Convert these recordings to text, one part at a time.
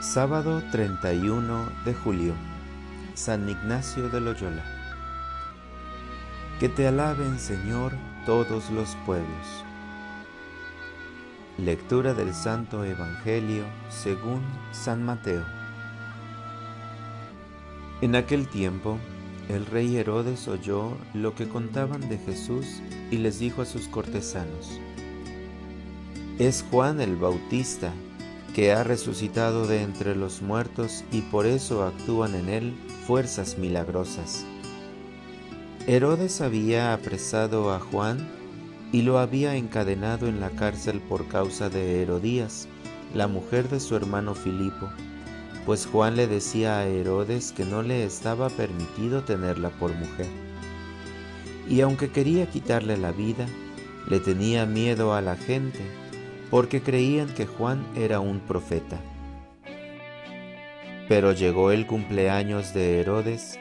Sábado 31 de julio, San Ignacio de Loyola. Que te alaben, Señor, todos los pueblos. Lectura del Santo Evangelio según San Mateo. En aquel tiempo, el rey Herodes oyó lo que contaban de Jesús y les dijo a sus cortesanos, Es Juan el Bautista que ha resucitado de entre los muertos y por eso actúan en él fuerzas milagrosas. Herodes había apresado a Juan y lo había encadenado en la cárcel por causa de Herodías, la mujer de su hermano Filipo, pues Juan le decía a Herodes que no le estaba permitido tenerla por mujer. Y aunque quería quitarle la vida, le tenía miedo a la gente, porque creían que Juan era un profeta. Pero llegó el cumpleaños de Herodes,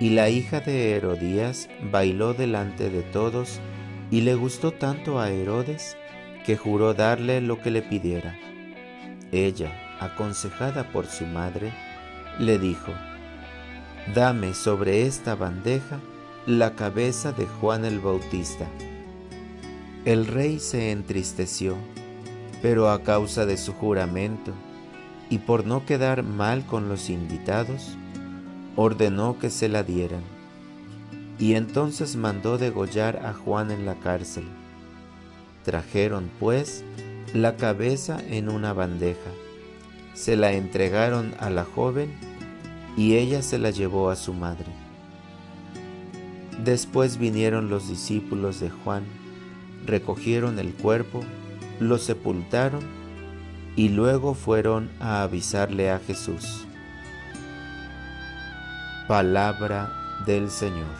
y la hija de Herodías bailó delante de todos, y le gustó tanto a Herodes que juró darle lo que le pidiera. Ella, aconsejada por su madre, le dijo, Dame sobre esta bandeja la cabeza de Juan el Bautista. El rey se entristeció pero a causa de su juramento y por no quedar mal con los invitados, ordenó que se la dieran. Y entonces mandó degollar a Juan en la cárcel. Trajeron, pues, la cabeza en una bandeja, se la entregaron a la joven y ella se la llevó a su madre. Después vinieron los discípulos de Juan, recogieron el cuerpo lo sepultaron y luego fueron a avisarle a Jesús. Palabra del Señor.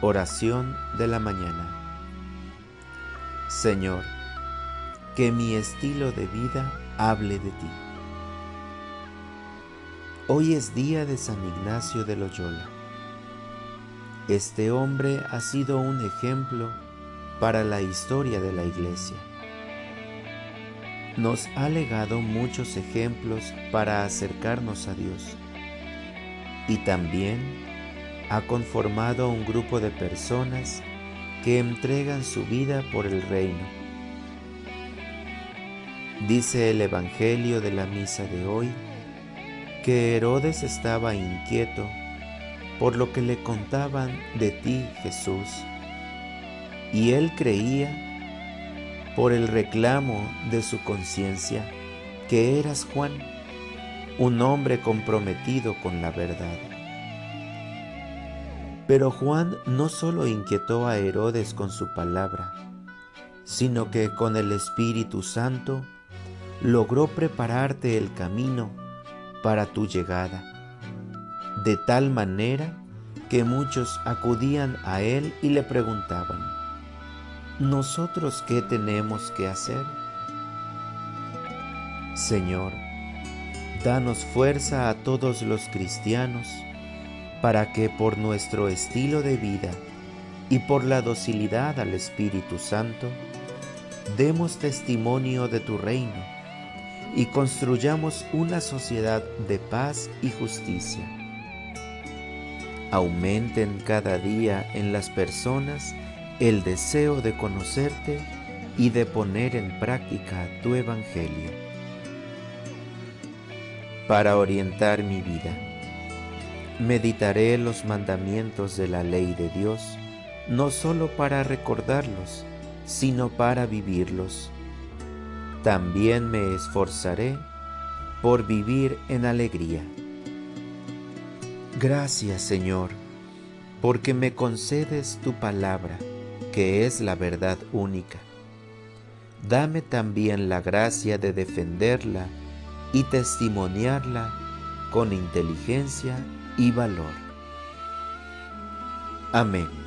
Oración de la mañana. Señor, que mi estilo de vida hable de ti. Hoy es día de San Ignacio de Loyola. Este hombre ha sido un ejemplo para la historia de la Iglesia. Nos ha legado muchos ejemplos para acercarnos a Dios y también ha conformado un grupo de personas que entregan su vida por el reino. Dice el Evangelio de la misa de hoy que Herodes estaba inquieto por lo que le contaban de ti, Jesús, y él creía por el reclamo de su conciencia que eras Juan, un hombre comprometido con la verdad. Pero Juan no solo inquietó a Herodes con su palabra, sino que con el Espíritu Santo logró prepararte el camino para tu llegada, de tal manera que muchos acudían a él y le preguntaban, ¿nosotros qué tenemos que hacer? Señor, danos fuerza a todos los cristianos para que por nuestro estilo de vida y por la docilidad al Espíritu Santo, demos testimonio de tu reino y construyamos una sociedad de paz y justicia. Aumenten cada día en las personas el deseo de conocerte y de poner en práctica tu Evangelio. Para orientar mi vida, meditaré los mandamientos de la ley de Dios, no solo para recordarlos, sino para vivirlos. También me esforzaré por vivir en alegría. Gracias Señor, porque me concedes tu palabra que es la verdad única. Dame también la gracia de defenderla y testimoniarla con inteligencia y valor. Amén.